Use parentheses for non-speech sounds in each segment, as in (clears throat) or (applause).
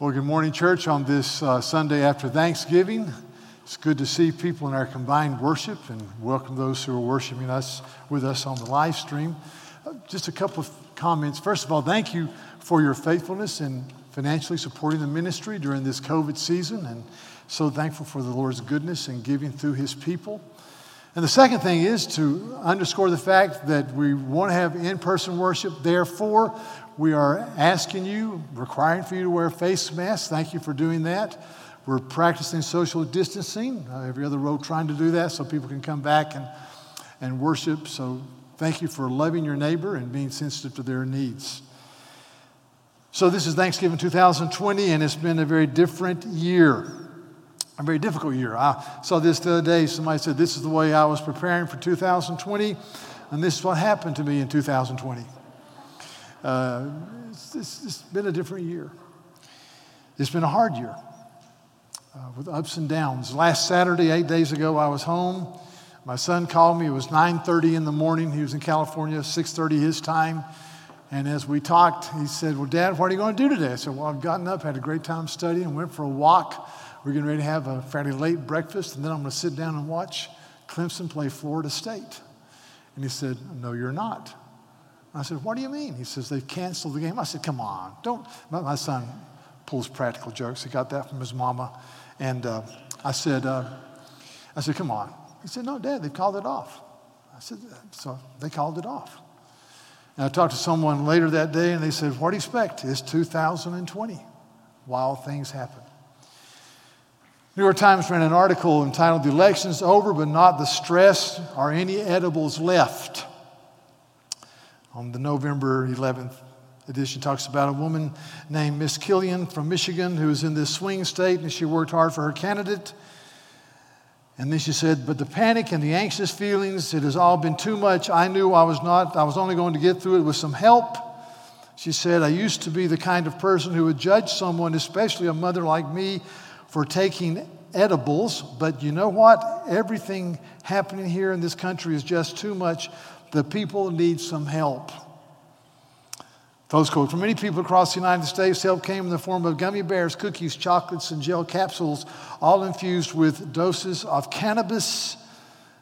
Well, good morning, church, on this uh, Sunday after Thanksgiving. It's good to see people in our combined worship and welcome those who are worshiping us with us on the live stream. Uh, just a couple of comments. First of all, thank you for your faithfulness in financially supporting the ministry during this COVID season, and so thankful for the Lord's goodness and giving through His people. And the second thing is to underscore the fact that we want to have in person worship. Therefore, we are asking you, requiring for you to wear face masks. Thank you for doing that. We're practicing social distancing, uh, every other row trying to do that so people can come back and, and worship. So thank you for loving your neighbor and being sensitive to their needs. So this is Thanksgiving 2020, and it's been a very different year, a very difficult year. I saw this the other day. Somebody said, This is the way I was preparing for 2020, and this is what happened to me in 2020. Uh, it's, it's, been a different year. It's been a hard year uh, with ups and downs. Last Saturday, eight days ago, I was home. My son called me. It was 9:30 in the morning. He was in California, 6:30 his time. And as we talked, he said, "Well, Dad, what are you going to do today?" I said, "Well, I've gotten up, had a great time studying, went for a walk. We're getting ready to have a fairly late breakfast, and then I'm going to sit down and watch Clemson play Florida State." And he said, "No, you're not." I said, What do you mean? He says, They've canceled the game. I said, Come on, don't. My son pulls practical jokes. He got that from his mama. And uh, I said, uh, I said, Come on. He said, No, Dad, they've called it off. I said, So they called it off. And I talked to someone later that day, and they said, What do you expect? It's 2020. Wild things happen. New York Times ran an article entitled The Election's Over, but Not the Stress. Are any edibles left? On the November 11th edition talks about a woman named Miss Killian from Michigan who was in this swing state and she worked hard for her candidate. And then she said, But the panic and the anxious feelings, it has all been too much. I knew I was not, I was only going to get through it with some help. She said, I used to be the kind of person who would judge someone, especially a mother like me, for taking edibles. But you know what? Everything happening here in this country is just too much the people need some help. Close quote. For many people across the United States, help came in the form of gummy bears, cookies, chocolates, and gel capsules, all infused with doses of cannabis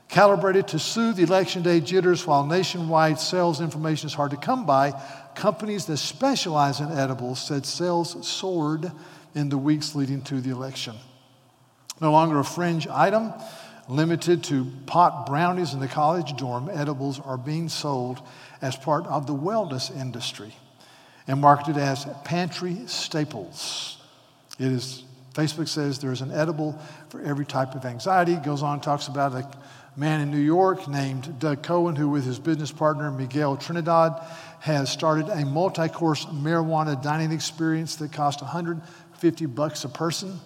calibrated to soothe election day jitters while nationwide sales information is hard to come by. Companies that specialize in edibles said sales soared in the weeks leading to the election. No longer a fringe item, limited to pot brownies in the college dorm, edibles are being sold as part of the wellness industry and marketed as pantry staples. It is, Facebook says there's an edible for every type of anxiety. It goes on, talks about a man in New York named Doug Cohen, who with his business partner Miguel Trinidad has started a multi-course marijuana dining experience that costs 150 bucks a person.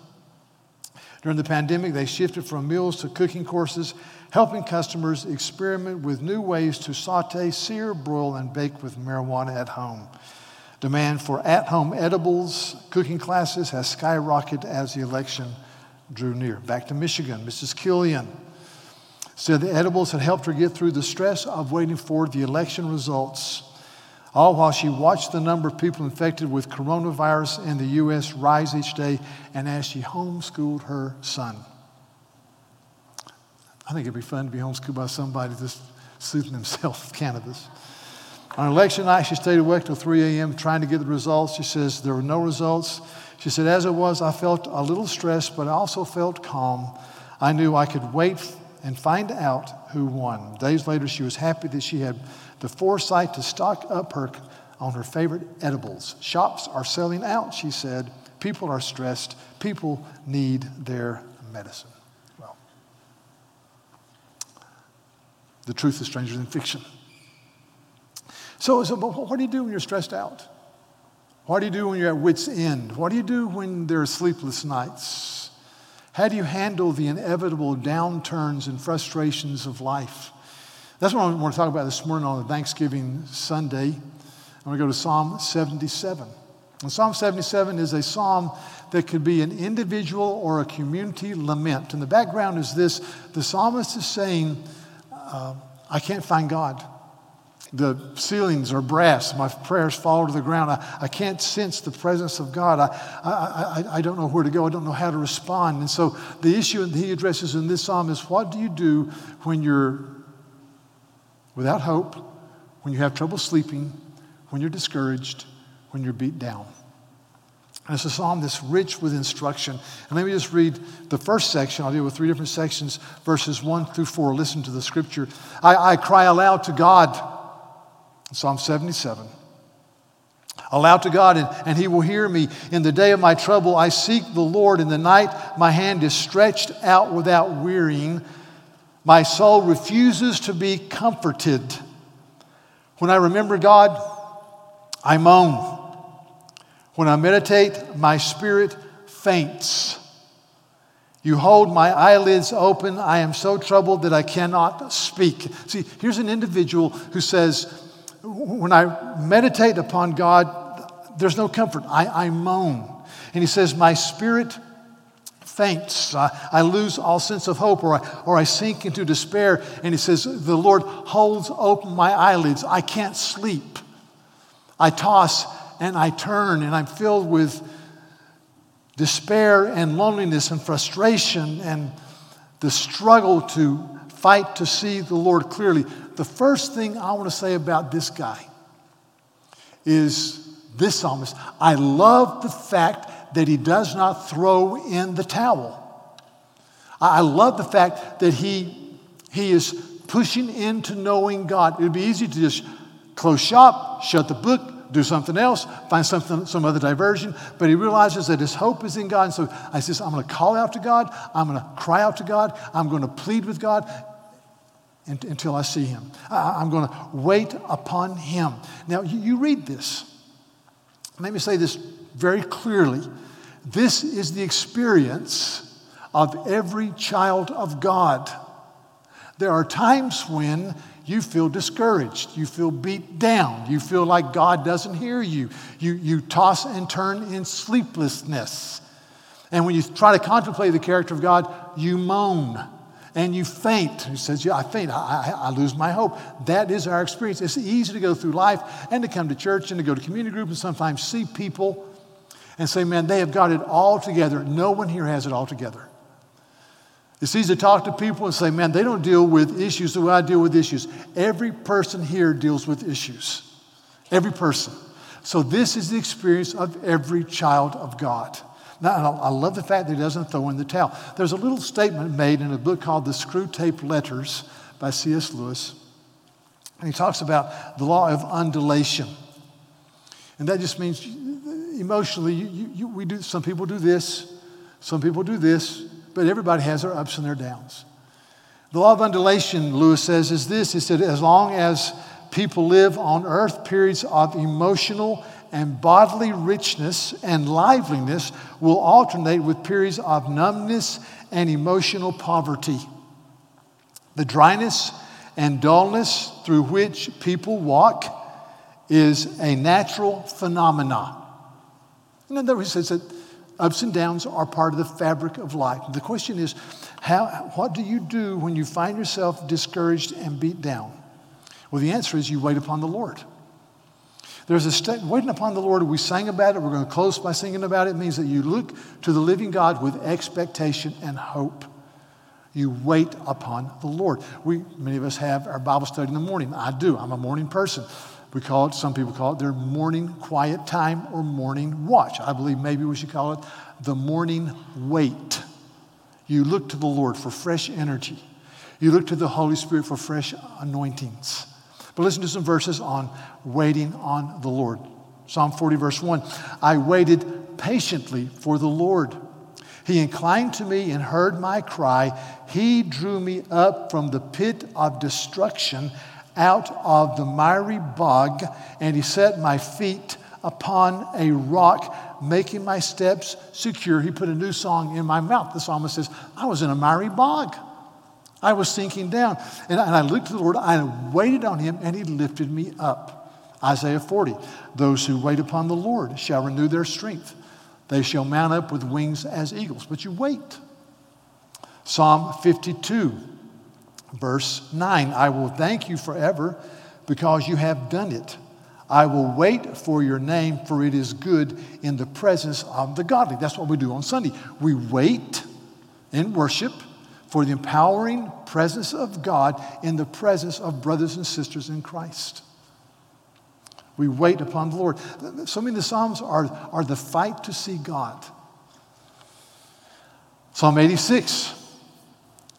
During the pandemic, they shifted from meals to cooking courses, helping customers experiment with new ways to saute, sear, broil, and bake with marijuana at home. Demand for at home edibles, cooking classes has skyrocketed as the election drew near. Back to Michigan, Mrs. Killian said the edibles had helped her get through the stress of waiting for the election results all while she watched the number of people infected with coronavirus in the U.S. rise each day, and as she homeschooled her son. I think it'd be fun to be homeschooled by somebody just soothing themselves with cannabis. On election night, she stayed awake till 3 a.m. trying to get the results. She says there were no results. She said, as it was, I felt a little stressed, but I also felt calm. I knew I could wait and find out who won. Days later, she was happy that she had the foresight to stock up her on her favorite edibles. Shops are selling out, she said. People are stressed. People need their medicine. Well, the truth is stranger than fiction. So, so what do you do when you're stressed out? What do you do when you're at wit's end? What do you do when there are sleepless nights? How do you handle the inevitable downturns and frustrations of life? That's what I want to talk about this morning on Thanksgiving Sunday. I'm going to go to Psalm 77. And Psalm 77 is a psalm that could be an individual or a community lament. And the background is this the psalmist is saying, uh, I can't find God. The ceilings are brass. My prayers fall to the ground. I, I can't sense the presence of God. I, I, I, I don't know where to go. I don't know how to respond. And so the issue that he addresses in this psalm is what do you do when you're without hope, when you have trouble sleeping, when you're discouraged, when you're beat down? And it's a psalm that's rich with instruction. And let me just read the first section. I'll deal with three different sections, verses one through four. Listen to the scripture. I, I cry aloud to God Psalm 77. Aloud to God, and, and He will hear me. In the day of my trouble, I seek the Lord. In the night, my hand is stretched out without wearying. My soul refuses to be comforted. When I remember God, I moan. When I meditate, my spirit faints. You hold my eyelids open. I am so troubled that I cannot speak. See, here's an individual who says, when I meditate upon God, there's no comfort. I, I moan. And he says, My spirit faints. I, I, lose all sense of hope, or I, or I sink into despair. And he says, The Lord holds open my eyelids. I can't sleep. I toss and I turn, and I'm filled with despair and loneliness and frustration and the struggle to fight to see the Lord clearly the first thing I want to say about this guy is this psalmist. I love the fact that he does not throw in the towel. I love the fact that he, he is pushing into knowing God. It would be easy to just close shop, shut the book, do something else, find something, some other diversion. But he realizes that his hope is in God. And so I says, I'm going to call out to God. I'm going to cry out to God. I'm going to plead with God until I see him. I'm going to wait upon him. Now, you read this. Let me say this very clearly. This is the experience of every child of God. There are times when you feel discouraged, you feel beat down, you feel like God doesn't hear you, you, you toss and turn in sleeplessness. And when you try to contemplate the character of God, you moan and you faint. He says, Yeah, I faint. I, I, lose my hope. That is our experience. It's easy to go through life and to come to church and to go to community group and sometimes see people and say, Man, they have got it all together. No one here has it all together. It's easy to talk to people and say, Man, they don't deal with issues the way I deal with issues. Every person here deals with issues. Every person. So, this is the experience of every child of God. Now, I love the fact that he doesn't throw in the towel. There's a little statement made in a book called The Screwtape Letters by C.S. Lewis. And he talks about the law of undulation. And that just means emotionally, you, you, we do, some people do this, some people do this, but everybody has their ups and their downs. The law of undulation, Lewis says, is this. He said, as long as people live on earth, periods of emotional and bodily richness and liveliness will alternate with periods of numbness and emotional poverty. The dryness and dullness through which people walk is a natural phenomenon. In other words, he says that ups and downs are part of the fabric of life. The question is, how, what do you do when you find yourself discouraged and beat down? Well, the answer is you wait upon the Lord. There's a waiting upon the Lord. We sang about it. We're going to close by singing about it. It means that you look to the living God with expectation and hope. You wait upon the Lord. We, many of us have our Bible study in the morning. I do. I'm a morning person. We call it, some people call it their morning quiet time or morning watch. I believe maybe we should call it the morning wait. You look to the Lord for fresh energy. You look to the Holy Spirit for fresh anointings. But listen to some verses on waiting on the Lord. Psalm 40, verse 1 I waited patiently for the Lord. He inclined to me and heard my cry. He drew me up from the pit of destruction, out of the miry bog, and he set my feet upon a rock, making my steps secure. He put a new song in my mouth. The psalmist says, I was in a miry bog. I was sinking down. And I, and I looked to the Lord, I waited on him, and he lifted me up. Isaiah 40 Those who wait upon the Lord shall renew their strength. They shall mount up with wings as eagles. But you wait. Psalm 52, verse 9 I will thank you forever because you have done it. I will wait for your name, for it is good in the presence of the godly. That's what we do on Sunday. We wait in worship for the empowering presence of God in the presence of brothers and sisters in Christ. We wait upon the Lord. So many of the Psalms are, are the fight to see God. Psalm 86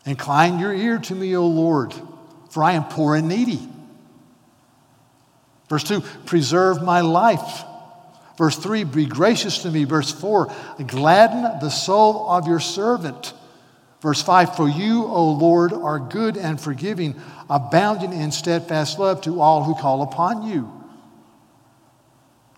Incline your ear to me, O Lord, for I am poor and needy. Verse 2 Preserve my life. Verse 3 Be gracious to me. Verse 4 Gladden the soul of your servant. Verse 5 For you, O Lord, are good and forgiving, abounding in steadfast love to all who call upon you.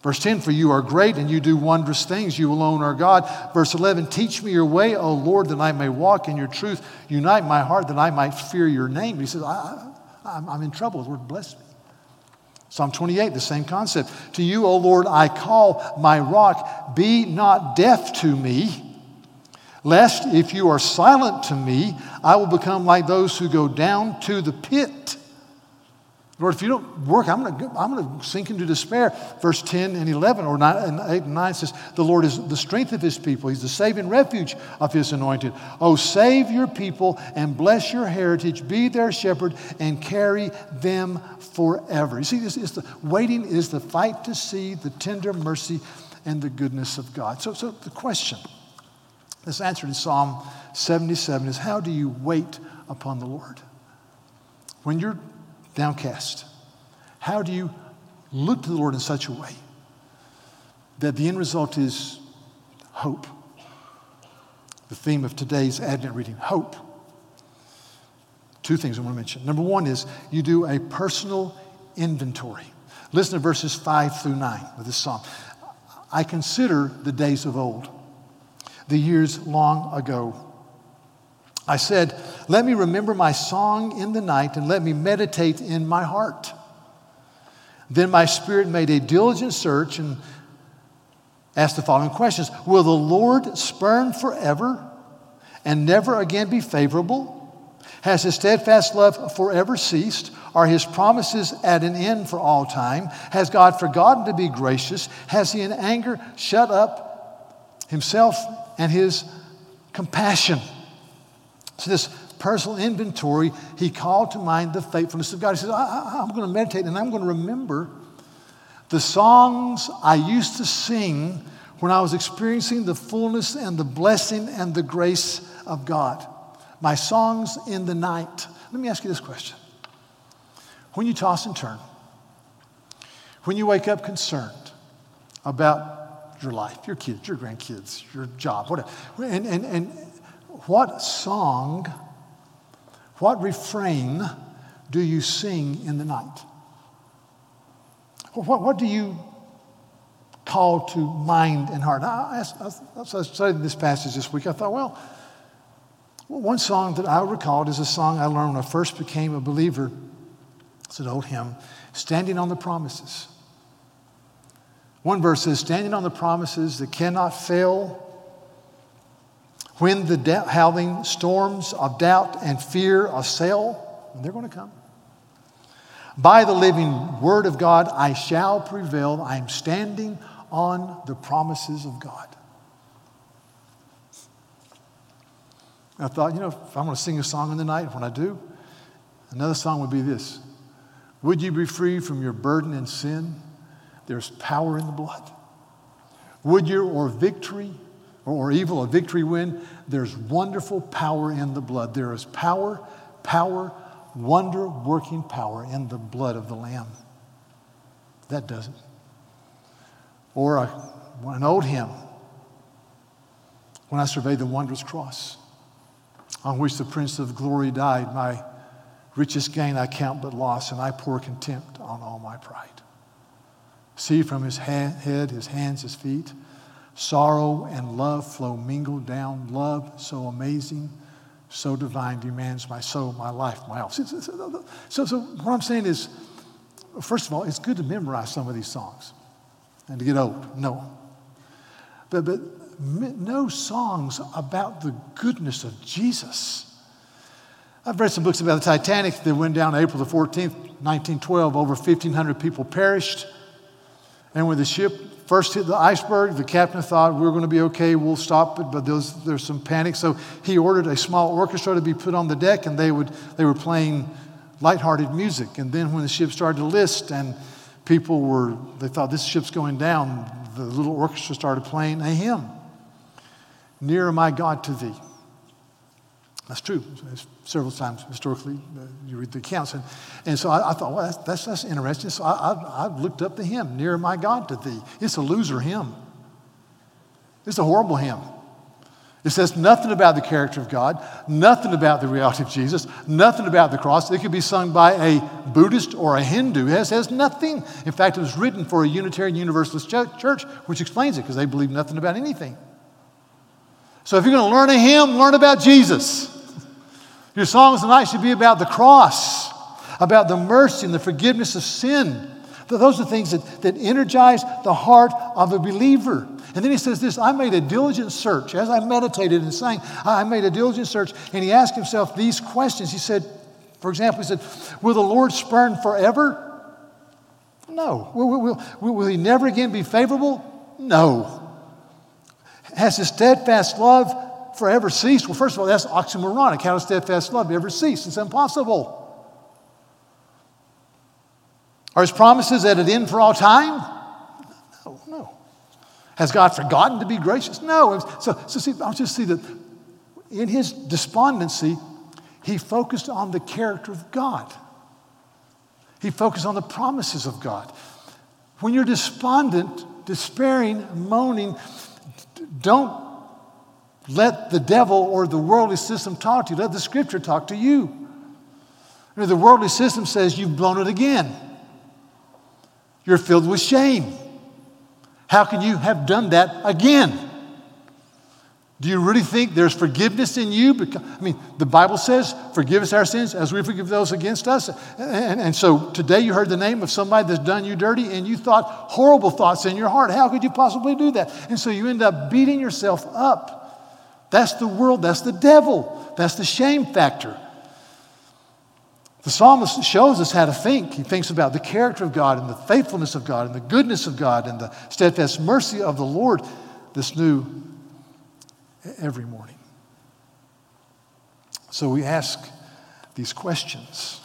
Verse 10, for you are great and you do wondrous things. You alone are God. Verse 11, teach me your way, O Lord, that I may walk in your truth. Unite my heart that I might fear your name. He says, I, am in trouble. The Lord, bless me. Psalm 28, the same concept. To you, O Lord, I call my rock. Be not deaf to me, lest if you are silent to me, I will become like those who go down to the pit. Lord, if you don't work, I'm going to I'm going to sink into despair. Verse 10 and 11, or 9, and 8 and 9 says, The Lord is the strength of his people. He's the saving refuge of his anointed. Oh, save your people and bless your heritage. Be their shepherd and carry them forever. You see, this is the waiting is the fight to see the tender mercy and the goodness of God. So, so the question that's answered in Psalm 77 is how do you wait upon the Lord? When you're downcast? How do you look to the Lord in such a way that the end result is hope? The theme of today's Advent reading hope. Two things I want to mention. Number one is you do a personal inventory. Listen to verses 5 through 9 of this psalm. I consider the days of old, the years long ago I said, Let me remember my song in the night and let me meditate in my heart. Then my spirit made a diligent search and asked the following questions Will the Lord spurn forever and never again be favorable? Has his steadfast love forever ceased? Are his promises at an end for all time? Has God forgotten to be gracious? Has he in anger shut up himself and his compassion? So, this personal inventory, he called to mind the faithfulness of God. He says, I, am going to meditate and I'm going to remember the songs I used to sing when I was experiencing the fullness and the blessing and the grace of God. My songs in the night. Let me ask you this question. When you toss and turn, when you wake up concerned about your life, your kids, your grandkids, your job, whatever, and, and, and what song, what refrain do you sing in the night? What, what do you call to mind and heart? I, I, was studying this passage this week. I thought, well, one song that I recalled is a song I learned when I first became a believer. It's an old hymn, Standing on the Promises. One verse says, Standing on the promises that cannot fail when the howling storms of doubt and fear assail, they're going to come. By the living word of God, I shall prevail. I am standing on the promises of God. I thought, you know, if I'm going to sing a song in the night, when I do, another song would be this Would you be free from your burden and sin? There's power in the blood. Would your or victory or evil, a victory win, there's wonderful power in the blood. There is power, power, wonder working power in the blood of the Lamb. That does it. Or a, an old hymn, when I survey the wondrous cross on which the Prince of Glory died, my richest gain I count but loss, and I pour contempt on all my pride. See from his head, his hands, his feet Sorrow and love flow mingled down. Love so amazing, so divine, demands my soul, my life, my all. So, so, so, what I'm saying is, first of all, it's good to memorize some of these songs and to get old. No. But, but no songs about the goodness of Jesus I've read some books about the Titanic that went down April the 14th, 1912. Over 1,500 people perished. And when the ship first hit the iceberg, the captain thought we're going to be okay, we'll stop it, but there's, some panic. So he ordered a small orchestra to be put on the deck, and they, would, they were playing lighthearted music. And then when the ship started to list and people were, they thought this ship's going down, the little orchestra started playing a hymn Nearer, my God, to thee. That's true. It's several times historically, uh, you read the accounts. And, and so I, I thought, well, that's, that's, that's interesting. So I, I, I, looked up the hymn, Near My God to Thee. It's a loser hymn, it's a horrible hymn. It says nothing about the character of God, nothing about the reality of Jesus, nothing about the cross. It could be sung by a Buddhist or a Hindu. It says nothing. In fact, it was written for a Unitarian Universalist church, which explains it because they believe nothing about anything. So if you're going to learn a hymn, learn about Jesus. Your songs tonight should be about the cross, about the mercy and the forgiveness of sin. Those are things that, that energize the heart of a believer. And then he says this I made a diligent search. As I meditated and sang, I made a diligent search. And he asked himself these questions. He said, for example, he said, Will the Lord spurn forever? No. Will, will, will, will he never again be favorable? No. Has his steadfast love forever cease? Well, first of all, that's oxymoronic. How does steadfast love ever cease? It's impossible. Are his promises at an end for all time? No, no. Has God forgotten to be gracious? No. So, so see, I'll just see that in his despondency, he focused on the character of God. He focused on the promises of God. When you're despondent, despairing, moaning, don't let the devil or the worldly system talk to you. Let the scripture talk to you. The worldly system says you've blown it again. You're filled with shame. How can you have done that again? Do you really think there's forgiveness in you? Because, I mean, the Bible says, forgive us our sins as we forgive those against us. And, and, so today you heard the name of somebody that's done you dirty and you thought horrible thoughts in your heart. How could you possibly do that? And so you end up beating yourself up. That's the world, that's the devil, that's the shame factor. The psalmist shows us how to think. He thinks about the character of God and the faithfulness of God and the goodness of God and the steadfast mercy of the Lord this new every morning. So we ask these questions.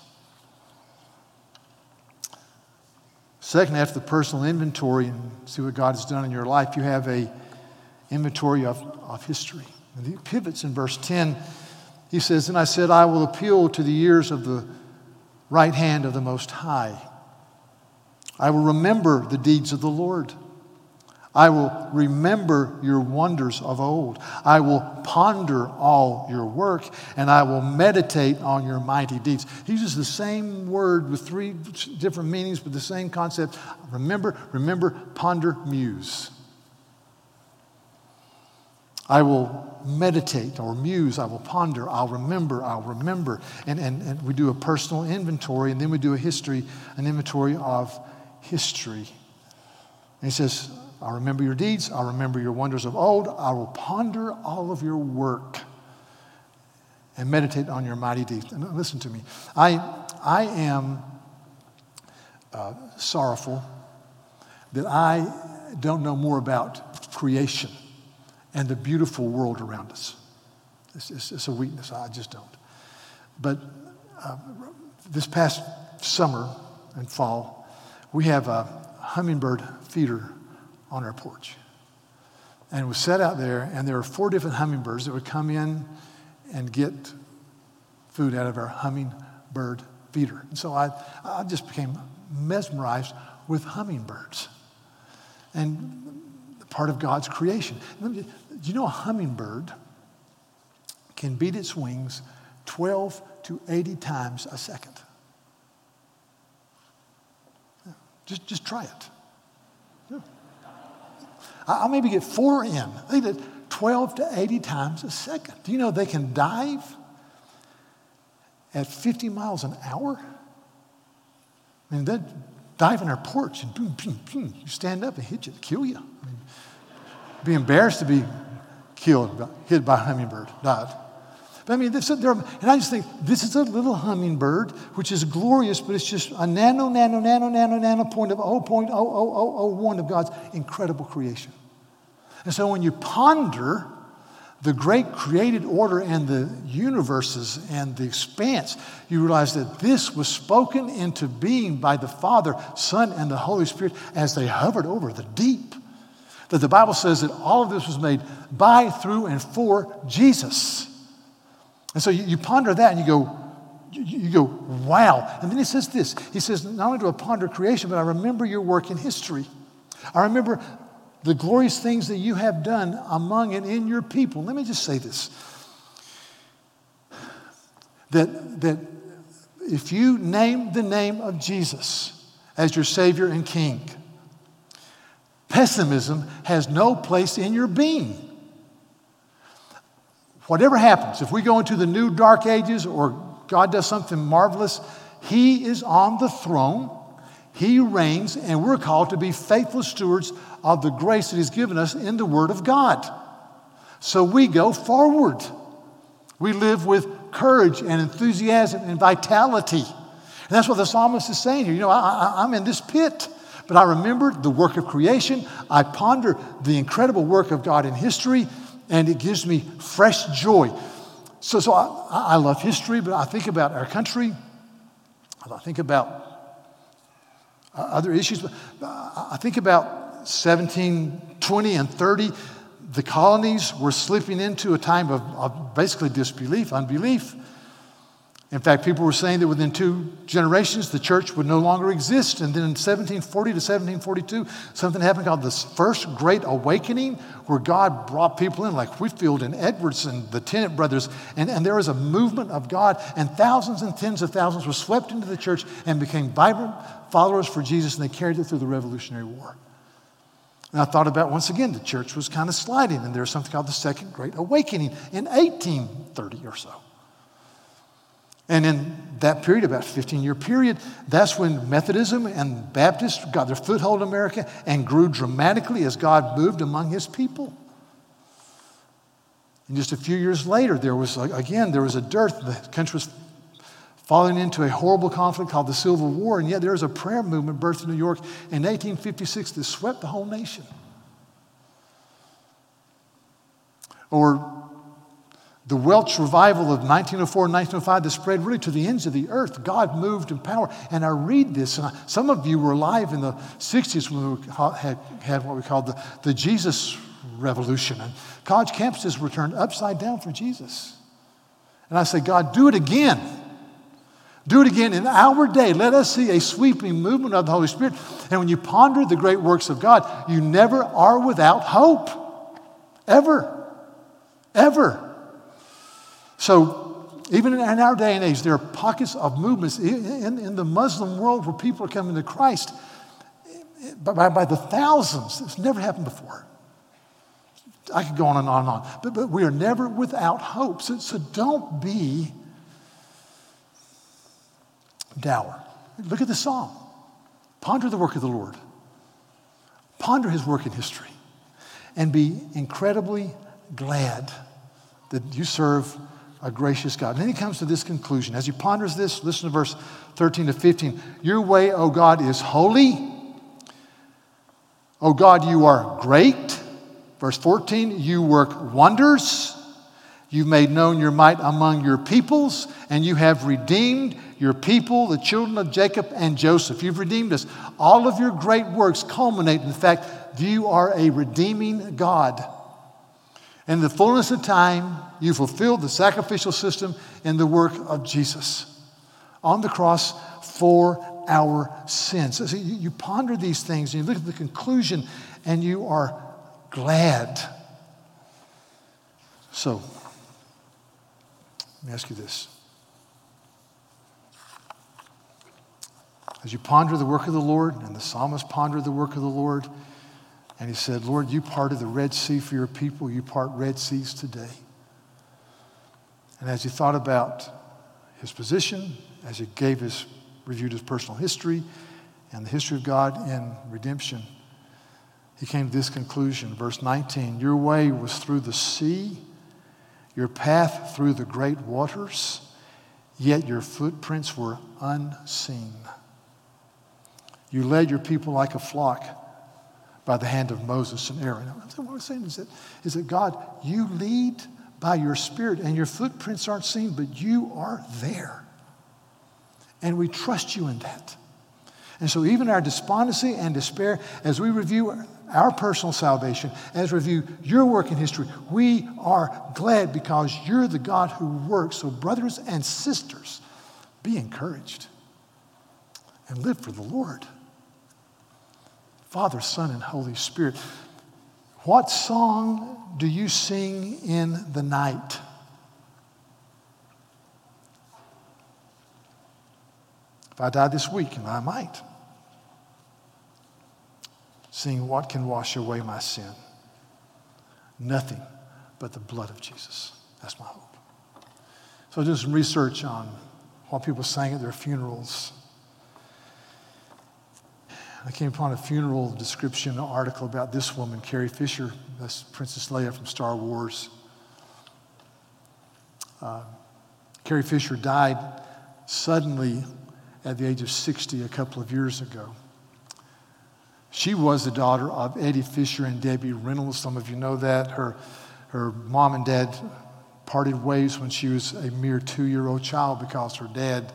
Second, after the personal inventory and see what God has done in your life, you have a inventory of, of history. And he pivots in verse 10. He says, And I said, I will appeal to the ears of the right hand of the Most High. I will remember the deeds of the Lord. I will remember your wonders of old. I will ponder all your work, and I will meditate on your mighty deeds. He uses the same word with three different meanings, but the same concept. Remember, remember, ponder, muse. I will meditate or muse, I will ponder, I'll remember, I'll remember. And, and, and we do a personal inventory, and then we do a history, an inventory of history. And he says, I'll remember your deeds, I'll remember your wonders of old, I will ponder all of your work and meditate on your mighty deeds. And listen to me. I, I am uh, sorrowful that I don't know more about creation and the beautiful world around us. It's, it's, it's a weakness. I just don't. But uh, this past summer and fall, we have a hummingbird feeder on our porch. And it was set out there, and there were four different hummingbirds that would come in and get food out of our hummingbird feeder. And so I, I just became mesmerized with hummingbirds. And part of God's creation. Do you know a hummingbird can beat its wings 12 to 80 times a second? Just, just try it. Yeah. I'll maybe get four in. They did 12 to 80 times a second. Do you know they can dive at 50 miles an hour? I mean, they dive on our porch and boom, boom, boom. You stand up and hit you, kill you. I mean, be embarrassed to be killed, hit by a hummingbird, died. But I mean, this, there, and I just think this is a little hummingbird, which is glorious, but it's just a nano, nano, nano, nano, nano point of 0.00001 of God's incredible creation. And so when you ponder the great created order and the universes and the expanse, you realize that this was spoken into being by the Father, Son, and the Holy Spirit as they hovered over the deep. That the Bible says that all of this was made by, through, and for Jesus. And so you, you ponder that and you go, you, go, wow. And then he says this He says, Not only do I ponder creation, but I remember your work in history. I remember the glorious things that you have done among and in your people. Let me just say this that, that if you name the name of Jesus as your Savior and King, pessimism has no place in your being. Whatever happens, if we go into the new dark ages or God does something marvelous, He is on the throne. He reigns, and we're called to be faithful stewards of the grace that He's given us in the Word of God. So we go forward. We live with courage and enthusiasm and vitality. And that's what the psalmist is saying here. You know, I, am in this pit, but I remember the work of creation. I ponder the incredible work of God in history, and it gives me fresh joy. So, so I, I love history, but I think about our country. I think about uh, other issues. But I think about 1720 and 30, the colonies were slipping into a time of, of basically disbelief, unbelief. In fact, people were saying that within two generations, the church would no longer exist. And then in 1740 to 1742, something happened called the First Great Awakening, where God brought people in, like Whitefield and Edwards and the Tennent brothers. And, and there was a movement of God, and thousands and tens of thousands were swept into the church and became vibrant followers for Jesus, and they carried it through the Revolutionary War. And I thought about once again, the church was kind of sliding, and there was something called the Second Great Awakening in 1830 or so. And in that period, about 15 year period, that's when Methodism and Baptists got their foothold in America and grew dramatically as God moved among his people. And just a few years later, there was, again, there was a dearth. The country was falling into a horrible conflict called the Civil War, and yet there was a prayer movement birthed in New York in 1856 that swept the whole nation. Or the Welsh revival of 1904 and 1905 that spread really to the ends of the earth. God moved in power. And I read this, and I, some of you were alive in the 60s when we had, had what we called the, the Jesus Revolution. And college campuses were turned upside down for Jesus. And I say, God, do it again. Do it again in our day. Let us see a sweeping movement of the Holy Spirit. And when you ponder the great works of God, you never are without hope. Ever. Ever. So, even in our day and age, there are pockets of movements in, in the Muslim world where people are coming to Christ by, by the thousands. It's never happened before. I could go on and on and on. But, but we are never without hope. So, so don't be dour. Look at the psalm. Ponder the work of the Lord. Ponder his work in history. And be incredibly glad that you serve a gracious God. And then he comes to this conclusion. As he ponders this, listen to verse 13 to 15. Your way, O God, is holy. O God, you are great. Verse 14, you work wonders. You've made known your might among your peoples, and you have redeemed your people, the children of Jacob and Joseph. You've redeemed us. All of your great works culminate in the fact you are a redeeming God. In the fullness of time, you fulfilled the sacrificial system in the work of Jesus on the cross for our sins. So you, you ponder these things and you look at the conclusion and you are glad. So, let me ask you this. As you ponder the work of the Lord, and the psalmist pondered the work of the Lord, and he said, Lord, you parted the Red Sea for your people. You part Red Seas today. And as he thought about his position, as he gave his, reviewed his personal history and the history of God in redemption, he came to this conclusion. Verse 19 Your way was through the sea, your path through the great waters, yet your footprints were unseen. You led your people like a flock by the hand of Moses and Aaron. What I'm saying is that, is that God, you lead by your spirit, and your footprints aren't seen, but you are there. And we trust you in that. And so, even our despondency and despair, as we review our personal salvation, as we review your work in history, we are glad because you're the God who works. So, brothers and sisters, be encouraged and live for the Lord. Father, Son, and Holy Spirit. What song do you sing in the night? If I died this week, and I might, sing, What can wash away my sin? Nothing but the blood of Jesus. That's my hope. So I did some research on what people sang at their funerals. I came upon a funeral description article about this woman, Carrie Fisher, that's Princess Leia from Star Wars. Uh, Carrie Fisher died suddenly at the age of 60 a couple of years ago. She was the daughter of Eddie Fisher and Debbie Reynolds. Some of you know that. Her, her mom and dad parted ways when she was a mere two year old child because her dad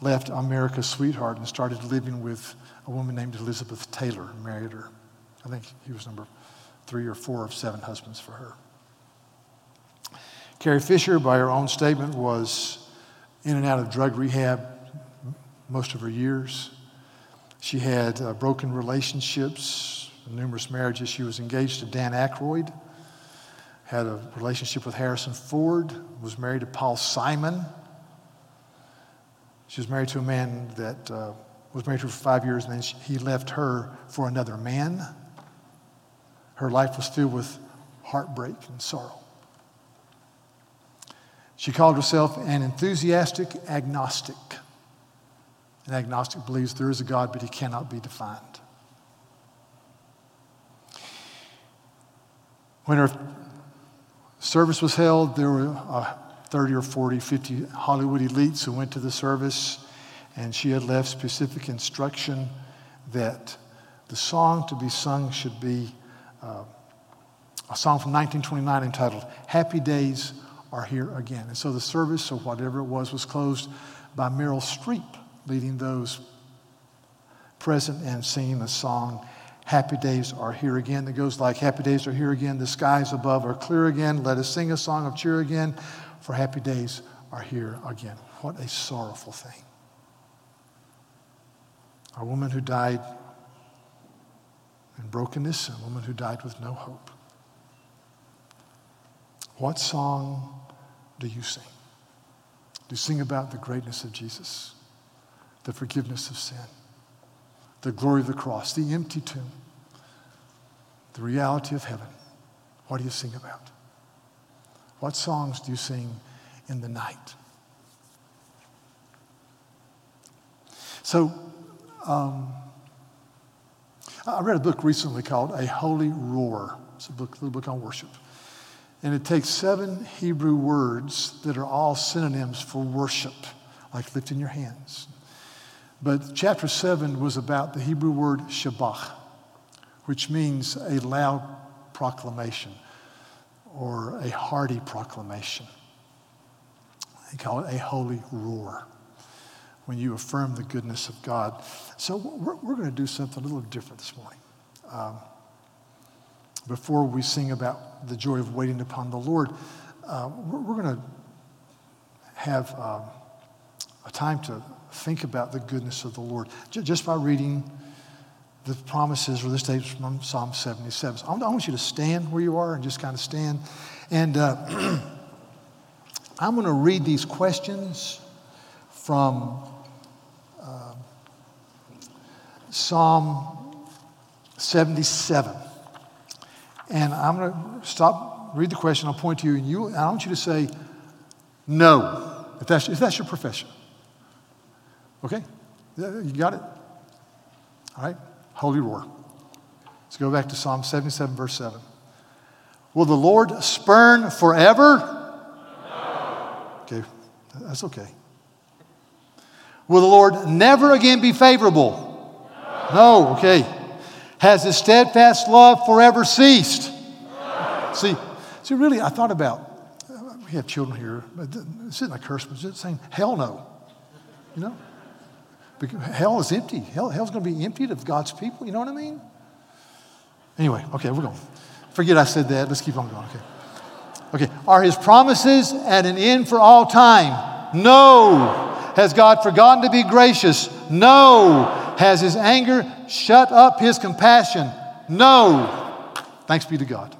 left America's sweetheart and started living with a woman named Elizabeth Taylor married her. I think he was number three or four of seven husbands for her. Carrie Fisher, by her own statement, was in and out of drug rehab most of her years. She had uh, broken relationships, numerous marriages. She was engaged to Dan Aykroyd, had a relationship with Harrison Ford, was married to Paul Simon. She was married to a man that uh, was married to her for five years, and then she, he left her for another man. Her life was filled with heartbreak and sorrow. She called herself an enthusiastic agnostic. An agnostic believes there is a God, but he cannot be defined. When her service was held, there were uh, 30 or 40, 50 Hollywood elites who went to the service and she had left specific instruction that the song to be sung should be uh, a song from 1929 entitled Happy Days Are Here Again. And so the service, or whatever it was, was closed by Meryl Streep leading those present and singing the song Happy Days Are Here Again. That goes like Happy Days Are Here Again, the skies above are clear again, let us sing a song of cheer again, for happy days are here again. What a sorrowful thing a woman who died in brokenness, a woman who died with no hope. What song do you sing? Do you sing about the greatness of Jesus, the forgiveness of sin, the glory of the cross, the empty tomb, the reality of heaven? What do you sing about? What songs do you sing in the night? So, um, I read a book recently called A Holy Roar. It's a book, little book on worship. And it takes seven Hebrew words that are all synonyms for worship, like lifting your hands. But chapter seven was about the Hebrew word shabach, which means a loud proclamation or a hearty proclamation. They call it a holy roar when you affirm the goodness of God. So we're, we're going to do something a little different this morning. Um, before we sing about the joy of waiting upon the Lord, uh, we're, we're going to have um, a time to think about the goodness of the Lord J- just by reading the promises or the statements from Psalm 77. So I want you to stand where you are and just kind of stand. And uh, (clears throat) I'm going to read these questions from Psalm 77. And I'm going to stop, read the question, I'll point to you, and you, I want you to say no, if that's, if that's your profession. Okay? You got it? All right? Holy roar. Let's go back to Psalm 77, verse 7. Will the Lord spurn forever? Okay, that's okay. Will the Lord never again be favorable? No, okay. Has his steadfast love forever ceased? See, see, really, I thought about we have children here. This isn't a curse, but it's saying hell no. You know? Hell is empty. Hell, hell's going to be emptied of God's people. You know what I mean? Anyway, okay, we're going. Forget I said that. Let's keep on going. Okay. Okay. Are his promises at an end for all time? No. Has God forgotten to be gracious? No. Has his anger shut up his compassion? No. Thanks be to God.